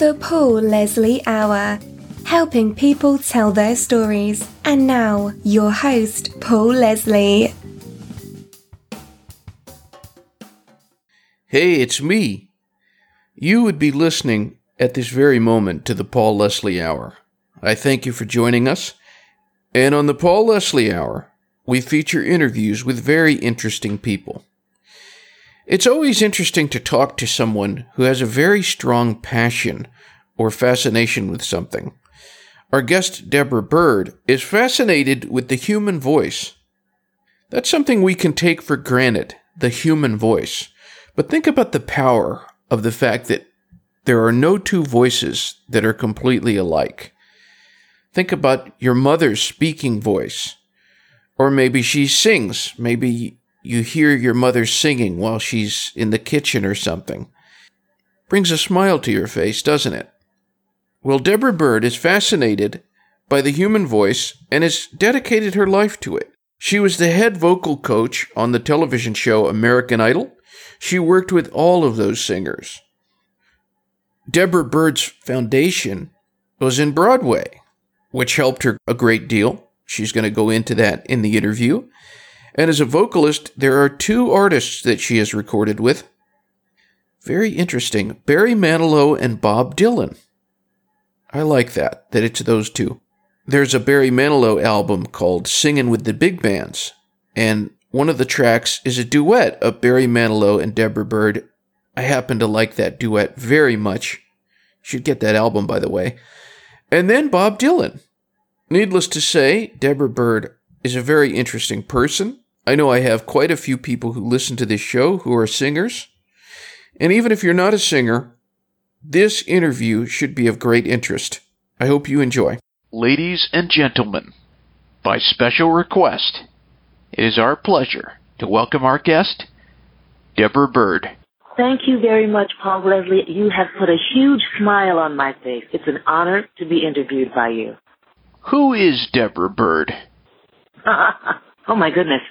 The Paul Leslie Hour, helping people tell their stories. And now, your host, Paul Leslie. Hey, it's me. You would be listening at this very moment to the Paul Leslie Hour. I thank you for joining us. And on the Paul Leslie Hour, we feature interviews with very interesting people. It's always interesting to talk to someone who has a very strong passion or fascination with something. Our guest, Debra Byrd, is fascinated with the human voice. That's something we can take for granted, the human voice. But think about the power of the fact that there are no two voices that are completely alike. Think about your mother's speaking voice. Or maybe she sings. Maybe you hear your mother singing while she's in the kitchen or something. Brings a smile to your face, doesn't it? Well, Debra Byrd is fascinated by the human voice and has dedicated her life to it. She was the head vocal coach on the television show American Idol. She worked with all of those singers. Debra Byrd's foundation was in Broadway, which helped her a great deal. She's going to go into that in the interview. And as a vocalist, there are two artists that she has recorded with. Very interesting Barry Manilow and Bob Dylan. I like that, that it's those two. There's a Barry Manilow album called Singin' with the Big Bands, and one of the tracks is a duet of Barry Manilow and Debra Byrd. I happen to like that duet very much. Should get that album, by the way. And then Bob Dylan. Needless to say, Debra Byrd is a very interesting person. I know I have quite a few people who listen to this show who are singers. And even if you're not a singer, this interview should be of great interest. I hope you enjoy. Ladies and gentlemen, by special request, it is our pleasure to welcome our guest, Debra Byrd. Thank you very much, Paul Leslie. You have put a huge smile on my face. It's an honor to be interviewed by you. Who is Debra Byrd? oh my goodness.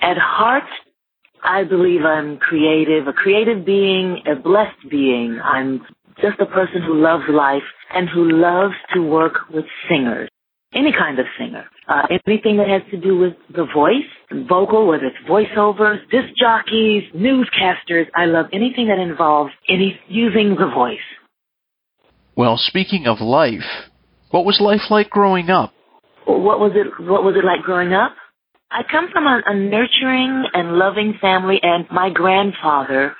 At heart, I believe I'm creative, a creative being, a blessed being. I'm just a person who loves life and who loves to work with singers. Any kind of singer. Uh, anything that has to do with the voice, vocal, whether it's voiceovers, disc jockeys, newscasters. I love anything that involves any using the voice. Well, speaking of life, what was life like growing up? What was it? What was it like growing up? I come from a, a nurturing and loving family, and my grandfather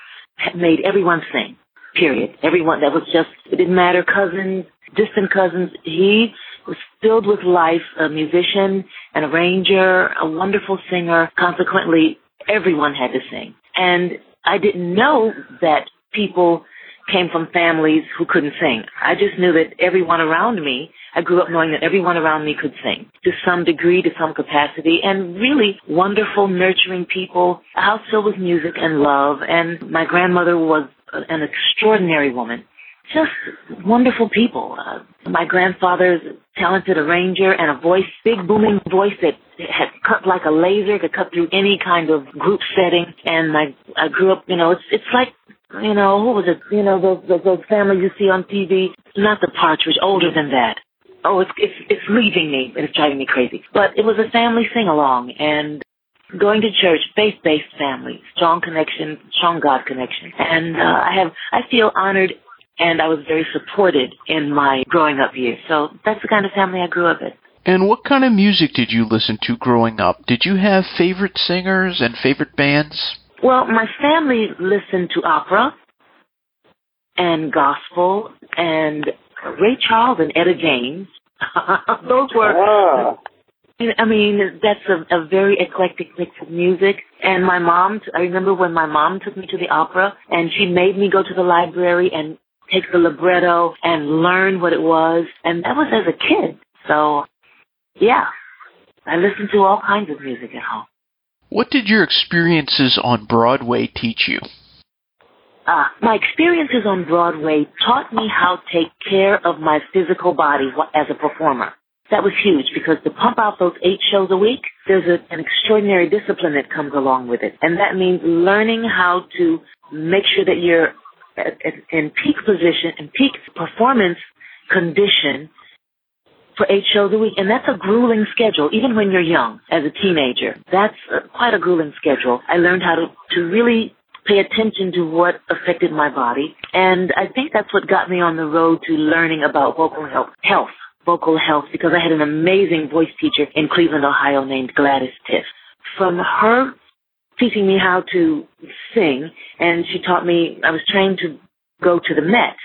made everyone sing. Period. Everyone that was just it didn't matter cousins, distant cousins. He was filled with life, a musician, an arranger, a wonderful singer. Consequently, everyone had to sing. And I didn't know that people came from families who couldn't sing. I just knew that everyone around me I grew up knowing that everyone around me could sing to some degree, to some capacity, and really wonderful, nurturing people. A house filled with music and love. And my grandmother was an extraordinary woman. Just wonderful people. Uh, my grandfather's talented arranger and a voice, big booming voice that had cut like a laser to cut through any kind of group setting. And I, I grew up, you know, it's, it's like you know, who was it? You know, those, those, those families you see on TV. Not the Partridge, older than that oh, it's it's it's leaving me and it's driving me crazy. But it was a family sing along and going to church, faith based family, strong connection, strong God connection, and uh, I have I feel honored and I was very supported in my growing up years. So that's the kind of family I grew up in. And what kind of music did you listen to growing up? Did you have favorite singers and favorite bands? Well, my family listened to opera and gospel and Ray Charles and Etta James. Those were. Ah. I mean, that's a, a very eclectic mix of music. And my mom, I remember when my mom took me to the opera and she made me go to the library and take the libretto and learn what it was. And that was as a kid. So, yeah, I listened to all kinds of music at home. What did your experiences on Broadway teach you? Uh, my experiences on Broadway taught me how to take care of my physical body as a performer. That was huge because to pump out those eight shows a week, there's a, an extraordinary discipline that comes along with it. And that means learning how to make sure that you're at, at, in peak position and peak performance condition for eight shows a week, and that's a grueling schedule, even when you're young, as a teenager. That's uh, quite a grueling schedule. I learned how to, to really pay attention to what affected my body, and I think that's what got me on the road to learning about vocal health, health, vocal health, because I had an amazing voice teacher in Cleveland, Ohio, named Gladys Tiff. From her teaching me how to sing, and she taught me, I was trained to go to the Met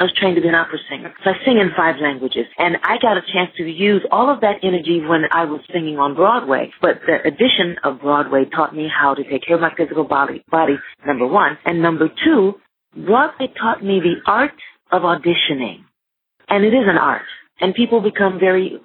I was trained to be an opera singer. So I sing in five languages. And I got a chance to use all of that energy when I was singing on Broadway. But the addition of Broadway taught me how to take care of my physical body, body number one. And number two, Broadway taught me the art of auditioning. And it is an art. And people become very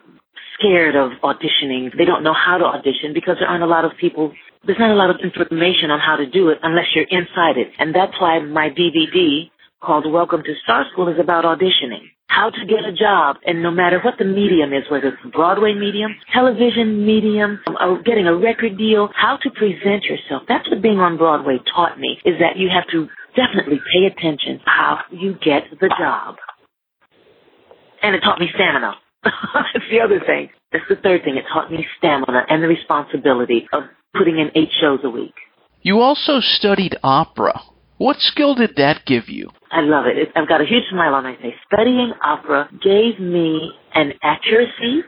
scared of auditioning. They don't know how to audition because there aren't a lot of people there's not a lot of information on how to do it unless you're inside it. And that's why my DVD called Welcome to Star School is about auditioning. How to get a job, and no matter what the medium is, whether it's Broadway medium, television medium, or getting a record deal, how to present yourself. That's what being on Broadway taught me, is that you have to definitely pay attention how you get the job. And it taught me stamina. That's the other thing. That's the third thing. It taught me stamina and the responsibility of putting in eight shows a week. You also studied opera. What skill did that give you? I love it. I've got a huge smile on my face. Studying opera gave me an accuracy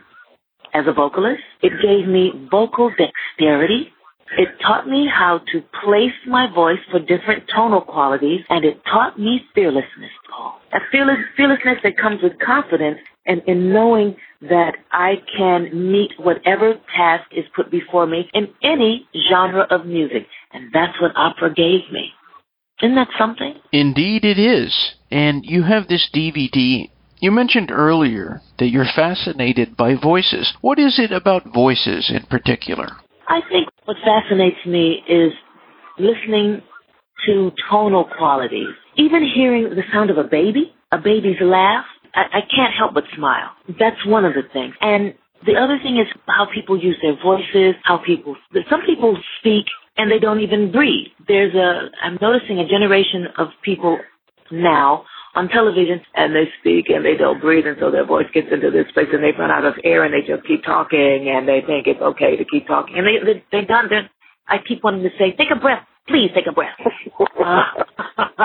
as a vocalist. It gave me vocal dexterity. It taught me how to place my voice for different tonal qualities, and it taught me fearlessness, Paul. A fearless, fearlessness that comes with confidence and in knowing that I can meet whatever task is put before me in any genre of music. And that's what opera gave me. Isn't that something? Indeed, it is. And you have this DVD. You mentioned earlier that you're fascinated by voices. What is it about voices in particular? I think what fascinates me is listening to tonal qualities. Even hearing the sound of a baby, a baby's laugh, I, I can't help but smile. That's one of the things. And the other thing is how people use their voices, how people, some people speak and they don't even breathe. There's a, I'm noticing a generation of people now on television and they speak and they don't breathe and so their voice gets into this place and they run out of air and they just keep talking and they think it's okay to keep talking and they, they, they done, they're, I keep wanting to say, take a breath, please take a breath. uh,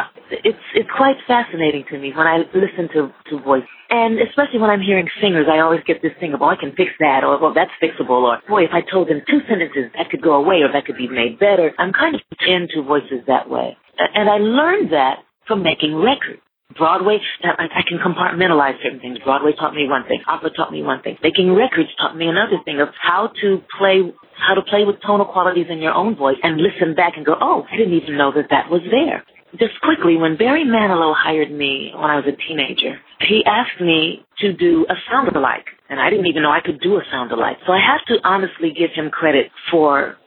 it's, it's quite fascinating to me when I listen to, to voice and especially when I'm hearing singers, I always get this thing of, oh, I can fix that, or, well, that's fixable, or, boy, if I told them two sentences, that could go away, or that could be made better. I'm kind of into voices that way. And I learned that from making records. Broadway, I can compartmentalize certain things. Broadway taught me one thing. Opera taught me one thing. Making records taught me another thing of how to play, how to play with tonal qualities in your own voice and listen back and go, oh, I didn't even know that that was there just quickly, when Barry Manilow hired me when I was a teenager, he asked me to do a sound alike. And I didn't even know I could do a sound alike. So I have to honestly give him credit for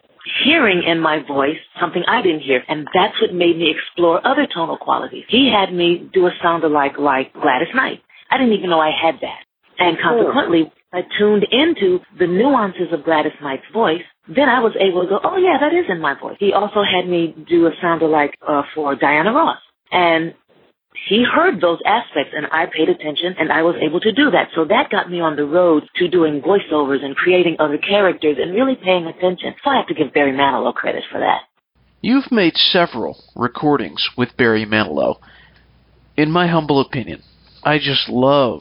hearing in my voice something I didn't hear. And that's what made me explore other tonal qualities. He had me do a sound alike like Gladys Knight. I didn't even know I had that. And consequently, I tuned into the nuances of Gladys Knight's voice then I was able to go, oh yeah, that is in my voice. He also had me do a sound alike uh, for Diana Ross. And he heard those aspects and I paid attention and I was able to do that. So that got me on the road to doing voiceovers and creating other characters and really paying attention. So I have to give Barry Manilow credit for that. You've made several recordings with Barry Manilow. In my humble opinion, I just love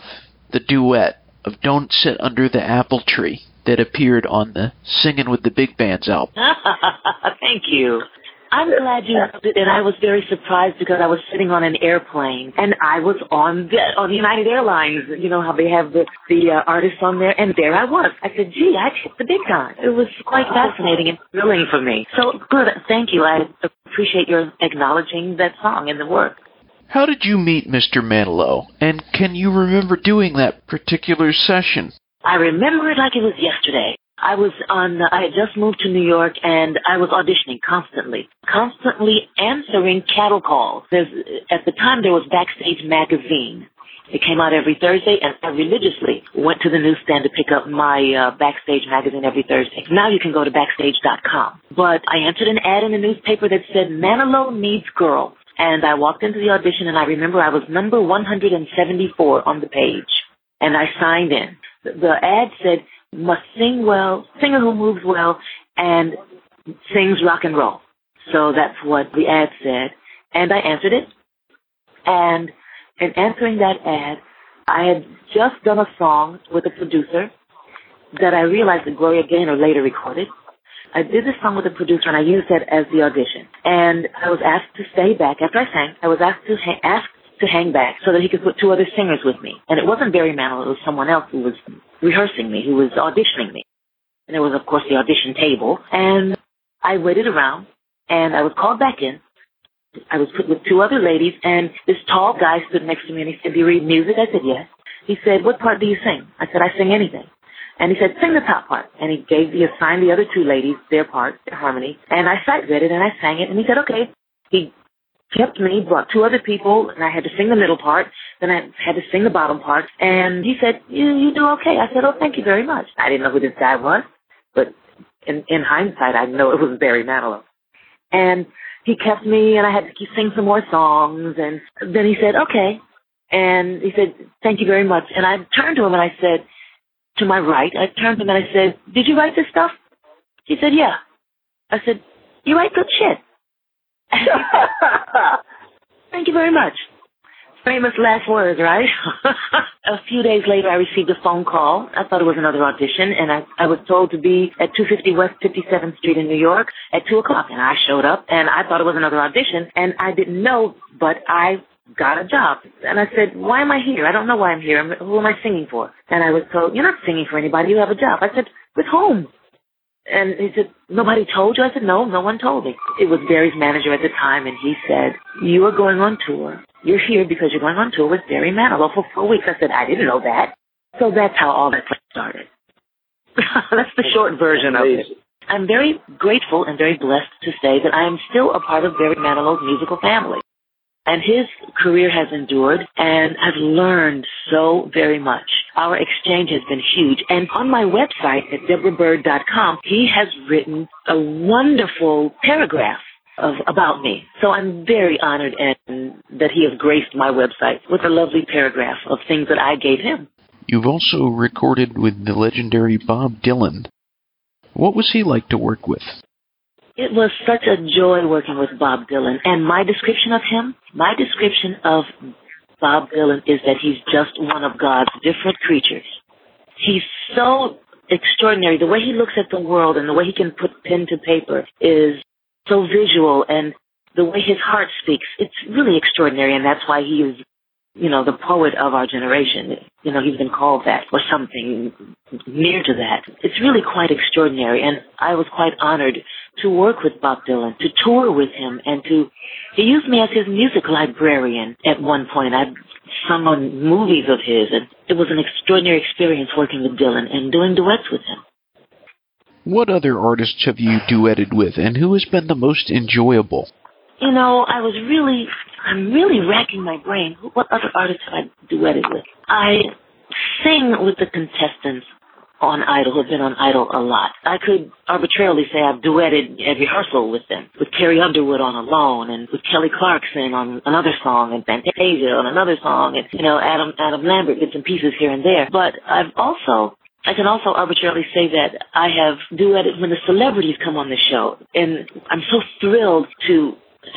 the duet of Don't Sit Under the Apple Tree that appeared on the Singing with the Big Bands album. Thank you. I'm glad you loved it, and I was very surprised because I was sitting on an airplane and I was on the, on United Airlines. You know how they have the the uh, artists on there, and there I was. I said, "Gee, I hit the big time." It was quite fascinating and thrilling for me. So good, thank you. I appreciate your acknowledging that song and the work. How did you meet Mr. Manilow, and can you remember doing that particular session? I remember it like it was yesterday. I was on, I had just moved to New York and I was auditioning constantly, constantly answering cattle calls. There's, at the time there was Backstage Magazine. It came out every Thursday and I religiously went to the newsstand to pick up my uh, Backstage magazine every Thursday. Now you can go to backstage.com. But I entered an ad in the newspaper that said Manilow needs girls. And I walked into the audition and I remember I was number 174 on the page. And I signed in. The ad said, must sing well, singer who moves well, and sings rock and roll. So that's what the ad said. And I answered it. And in answering that ad, I had just done a song with a producer that I realized that Gloria Gaynor later recorded. I did this song with a producer and I used that as the audition. And I was asked to stay back after I sang. I was asked to ha- asked to hang back so that he could put two other singers with me. And it wasn't Barry Manilow, it was someone else who was rehearsing me, who was auditioning me. And there was of course the audition table. And I waited around and I was called back in. I was put with two other ladies and this tall guy stood next to me and he said, Do you read music? I said, Yes. He said, What part do you sing? I said, I sing anything. And he said, sing the top part. And he gave, he assigned the other two ladies their part, their harmony. And I sight read it and I sang it. And he said, okay. He kept me, brought two other people, and I had to sing the middle part. Then I had to sing the bottom part. And he said, you, you do okay. I said, oh, thank you very much. I didn't know who this guy was, but in, in hindsight, I know it was Barry Manilow. And he kept me, and I had to keep sing some more songs. And then he said, okay. And he said, thank you very much. And I turned to him and I said, to my right. I turned to him and I said, Did you write this stuff? He said, Yeah. I said, You write good shit. Thank you very much. Famous last words, right? a few days later, I received a phone call. I thought it was another audition, and I, I was told to be at 250 West 57th Street in New York at 2 o'clock. And I showed up, and I thought it was another audition, and I didn't know, but I got a job. And I said, why am I here? I don't know why I'm here. Who am I singing for? And I was told, you're not singing for anybody. You have a job. I said, with whom? And he said, nobody told you? I said, no, no one told me. It was Barry's manager at the time, and he said, you are going on tour. You're here because you're going on tour with Barry Manilow for four weeks. I said, I didn't know that. So that's how all that started. that's the short version of it. I'm very grateful and very blessed to say that I am still a part of Barry Manilow's musical family. And his career has endured, and I've learned so very much. Our exchange has been huge. And on my website at debrabyrd.com, he has written a wonderful paragraph of about me. So I'm very honored and that he has graced my website with a lovely paragraph of things that I gave him. You've also recorded with the legendary Bob Dylan. What was he like to work with? It was such a joy working with Bob Dylan. And my description of him, my description of Bob Dylan is that he's just one of God's different creatures. He's so extraordinary. The way he looks at the world and the way he can put pen to paper is so visual and the way his heart speaks, it's really extraordinary and that's why he is you know, the poet of our generation. You know, he's been called that or something near to that. It's really quite extraordinary. And I was quite honored to work with Bob Dylan, to tour with him, and to, he used me as his music librarian at one point. I'd sung on movies of his, and it was an extraordinary experience working with Dylan and doing duets with him. What other artists have you duetted with, and who has been the most enjoyable? You know, I was really, I'm really racking my brain. What other artists have I duetted with? I sing with the contestants on Idol, have been on Idol a lot. I could arbitrarily say I've duetted at rehearsal with them, with Carrie Underwood on Alone, and with Kelly Clarkson on another song, and Fantasia on another song, and, you know, Adam, Adam Lambert did some pieces here and there. But I've also I can also arbitrarily say that I have duetted when the celebrities come on the show, and I'm so thrilled to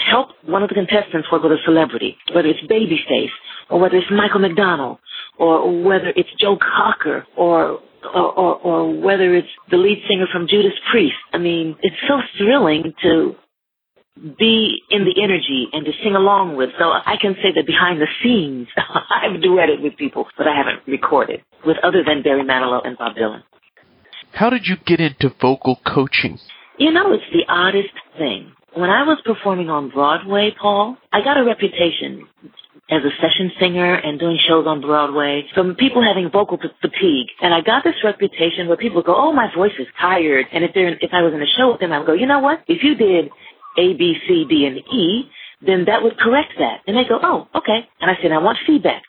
help one of the contestants work with a celebrity, whether it's Babyface or whether it's Michael McDonald or whether it's Joe Cocker or or, or, or whether it's the lead singer from Judas Priest. I mean, it's so thrilling to be in the energy and to sing along with. So I can say that behind the scenes, I've duetted with people, but I haven't recorded with other than Barry Manilow and Bob Dylan. How did you get into vocal coaching? You know, it's the oddest thing. When I was performing on Broadway, Paul, I got a reputation as a session singer and doing shows on Broadway from people having vocal fatigue. And I got this reputation where people go, oh, my voice is tired. And if they're, if I was in a show with them, I would go, you know what? If you did A, B, C, D, and E, then that would correct that. And they go, oh, okay. And I said, I want feedback.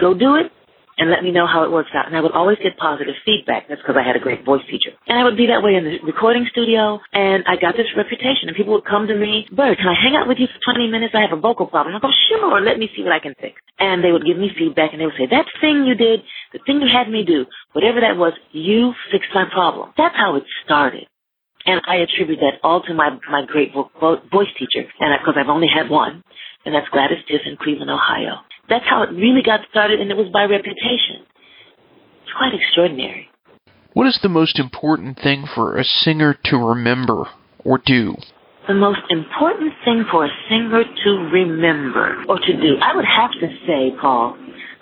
Go do it and let me know how it works out. And I would always get positive feedback. That's because I had a great voice teacher. And I would be that way in the recording studio, and I got this reputation. And people would come to me, Byrd, can I hang out with you for 20 minutes? I have a vocal problem. I go, oh, sure, let me see what I can fix. And they would give me feedback, and they would say, that thing you did, the thing you had me do, whatever that was, you fixed my problem. That's how it started. And I attribute that all to my, my great vo- vo- voice teacher, and because I've only had one, and that's Gladys Tiff in Cleveland, Ohio. That's how it really got started, and it was by reputation. It's quite extraordinary. What is the most important thing for a singer to remember or do? The most important thing for a singer to remember or to do, I would have to say, Paul,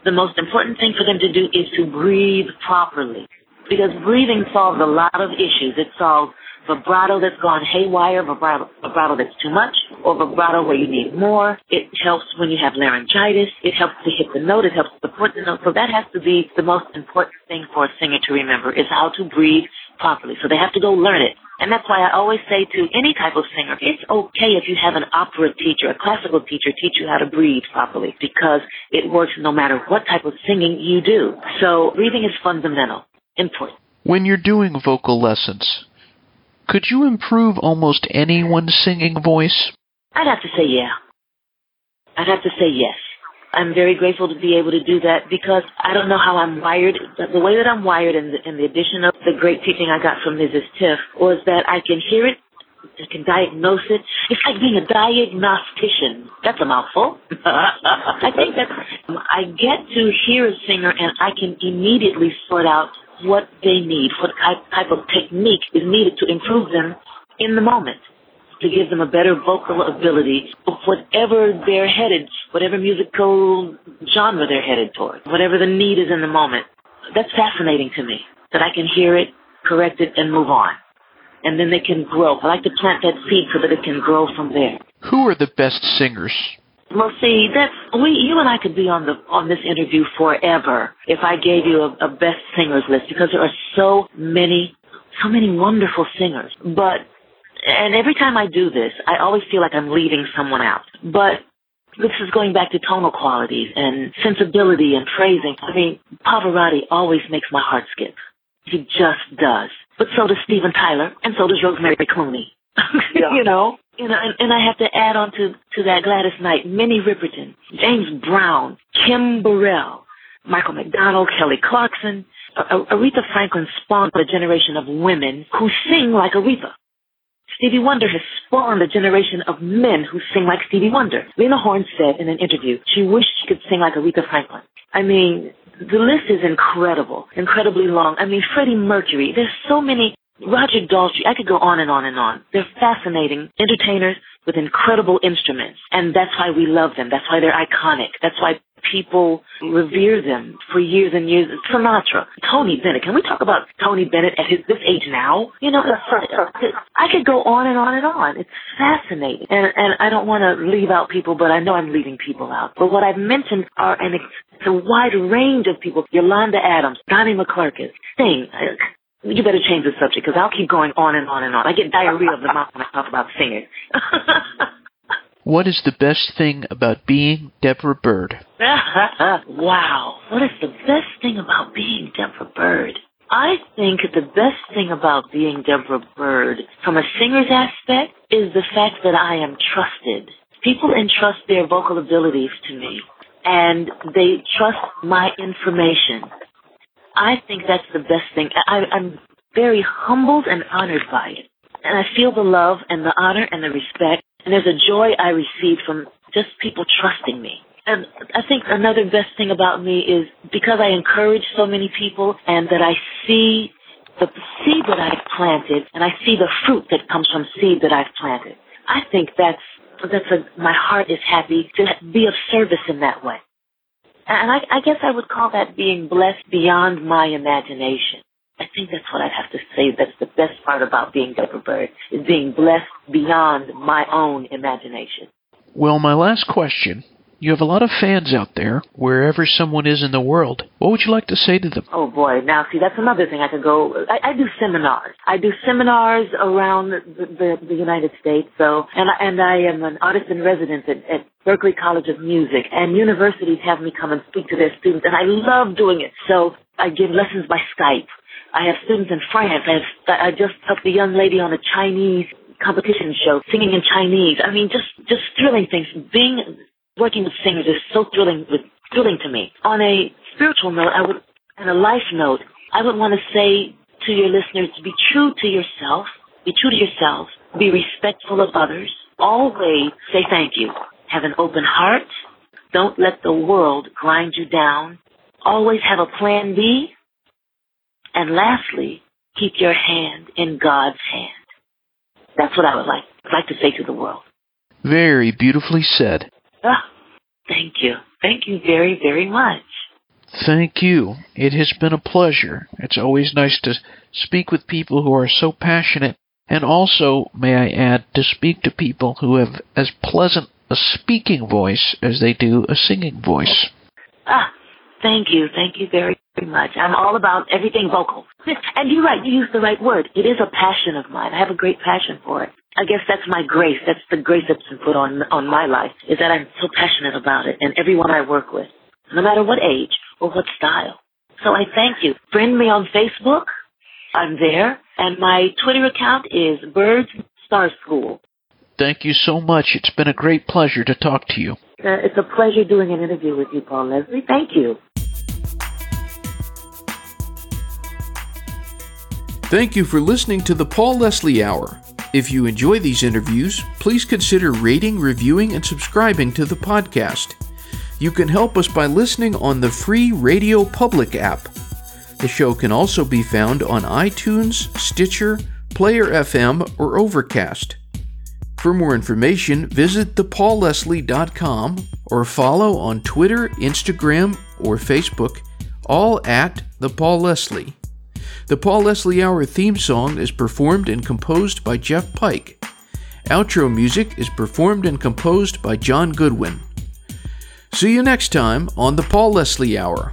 the most important thing for them to do is to breathe properly. Because breathing solves a lot of issues. It solves vibrato that's gone haywire, vibrato, vibrato that's too much, or vibrato where you need more. It helps when you have laryngitis. It helps to hit the note. It helps support the note. So that has to be the most important thing for a singer to remember is how to breathe properly. So they have to go learn it. And that's why I always say to any type of singer, it's okay if you have an opera teacher, a classical teacher teach you how to breathe properly because it works no matter what type of singing you do. So breathing is fundamental, important. When you're doing vocal lessons, could you improve almost anyone's singing voice? I'd have to say yeah. I'd have to say yes. I'm very grateful to be able to do that because I don't know how I'm wired. The way that I'm wired and the, and the addition of the great teaching I got from Mrs. Tiff was that I can hear it, I can diagnose it. It's like being a diagnostician. That's a mouthful. I think that I get to hear a singer and I can immediately sort out what they need, what type of technique is needed to improve them in the moment, to give them a better vocal ability of whatever they're headed, whatever musical genre they're headed toward, whatever the need is in the moment. That's fascinating to me, that I can hear it, correct it, and move on. And then they can grow. I like to plant that seed so that it can grow from there. Who are the best singers? Well, see, that's we. You and I could be on the on this interview forever if I gave you a, a best singers list because there are so many, so many wonderful singers. But and every time I do this, I always feel like I'm leaving someone out. But this is going back to tonal qualities and sensibility and phrasing. I mean, Pavarotti always makes my heart skip. He just does. But so does Steven Tyler, and so does Rosemary Clooney. Yeah. you know, you know, and, and I have to add on to to that Gladys Knight, Minnie Riperton, James Brown, Kim Burrell, Michael McDonald, Kelly Clarkson. Aretha Franklin spawned a generation of women who sing like Aretha. Stevie Wonder has spawned a generation of men who sing like Stevie Wonder. Lena Horne said in an interview she wished she could sing like Aretha Franklin. I mean, the list is incredible, incredibly long. I mean, Freddie Mercury. There's so many. Roger Daltrey. I could go on and on and on. They're fascinating entertainers with incredible instruments, and that's why we love them. That's why they're iconic. That's why people revere them for years and years. Sinatra, Tony Bennett. Can we talk about Tony Bennett at his this age now? You know, I could go on and on and on. It's fascinating, and and I don't want to leave out people, but I know I'm leaving people out. But what I've mentioned are an it's a wide range of people. Yolanda Adams, Donnie McClurkin, Sting. You better change the subject because I'll keep going on and on and on. I get diarrhea of the mouth when I talk about singers. What is the best thing about being Debra Byrd? wow. What is the best thing about being Debra Byrd? I think the best thing about being Debra Byrd from a singer's aspect is the fact that I am trusted. People entrust their vocal abilities to me and they trust my information. I think that's the best thing. I, I'm very humbled and honored by it. And I feel the love and the honor and the respect. And there's a joy I receive from just people trusting me. And I think another best thing about me is because I encourage so many people and that I see the seed that I've planted and I see the fruit that comes from seed that I've planted. I think that's, that's a, my heart is happy to be of service in that way. And I, I guess I would call that being blessed beyond my imagination. I think that's what I'd have to say. That's the best part about being Debra Byrd, is being blessed beyond my own imagination. Well, my last question. You have a lot of fans out there, wherever someone is in the world. What would you like to say to them? Oh boy, now see that's another thing I could go. I, I do seminars. I do seminars around the, the, the United States. So, and I, and I am an artist in residence at, at Berklee College of Music, and universities have me come and speak to their students, and I love doing it. So I give lessons by Skype. I have students in France. I, have, I just helped a young lady on a Chinese competition show, singing in Chinese. I mean, just just thrilling things. Being working with singers is so thrilling, with, thrilling to me. On a spiritual note, I would, and a life note, I would want to say to your listeners be true to yourself, be true to yourself, be respectful of others, always say thank you, have an open heart, don't let the world grind you down, always have a plan B, and lastly, keep your hand in God's hand. That's what I would like, like to say to the world. Very beautifully said. Ah, thank you. Thank you very, very much. Thank you. It has been a pleasure. It's always nice to speak with people who are so passionate, and also, may I add, to speak to people who have as pleasant a speaking voice as they do a singing voice. Ah, thank you. Thank you very, very much. I'm all about everything vocal. And you're right, you used the right word. It is a passion of mine. I have a great passion for it. I guess that's my grace. That's the grace that's been put on on my life is that I'm so passionate about it and everyone I work with, no matter what age or what style. So I thank you. Friend me on Facebook. I'm there, and my Twitter account is Birds Star School. Thank you so much. It's been a great pleasure to talk to you. Uh, it's a pleasure doing an interview with you, Paul Leslie. Thank you. Thank you for listening to the Paul Leslie Hour. If you enjoy these interviews, please consider rating, reviewing, and subscribing to the podcast. You can help us by listening on the free Radio Public app. The show can also be found on iTunes, Stitcher, Player FM, or Overcast. For more information, visit thepaulleslie.com or follow on Twitter, Instagram, or Facebook, all at The Paul Leslie. The Paul Leslie Hour theme song is performed and composed by Jeff Pike. Outro music is performed and composed by John Goodwin. See you next time on the Paul Leslie Hour.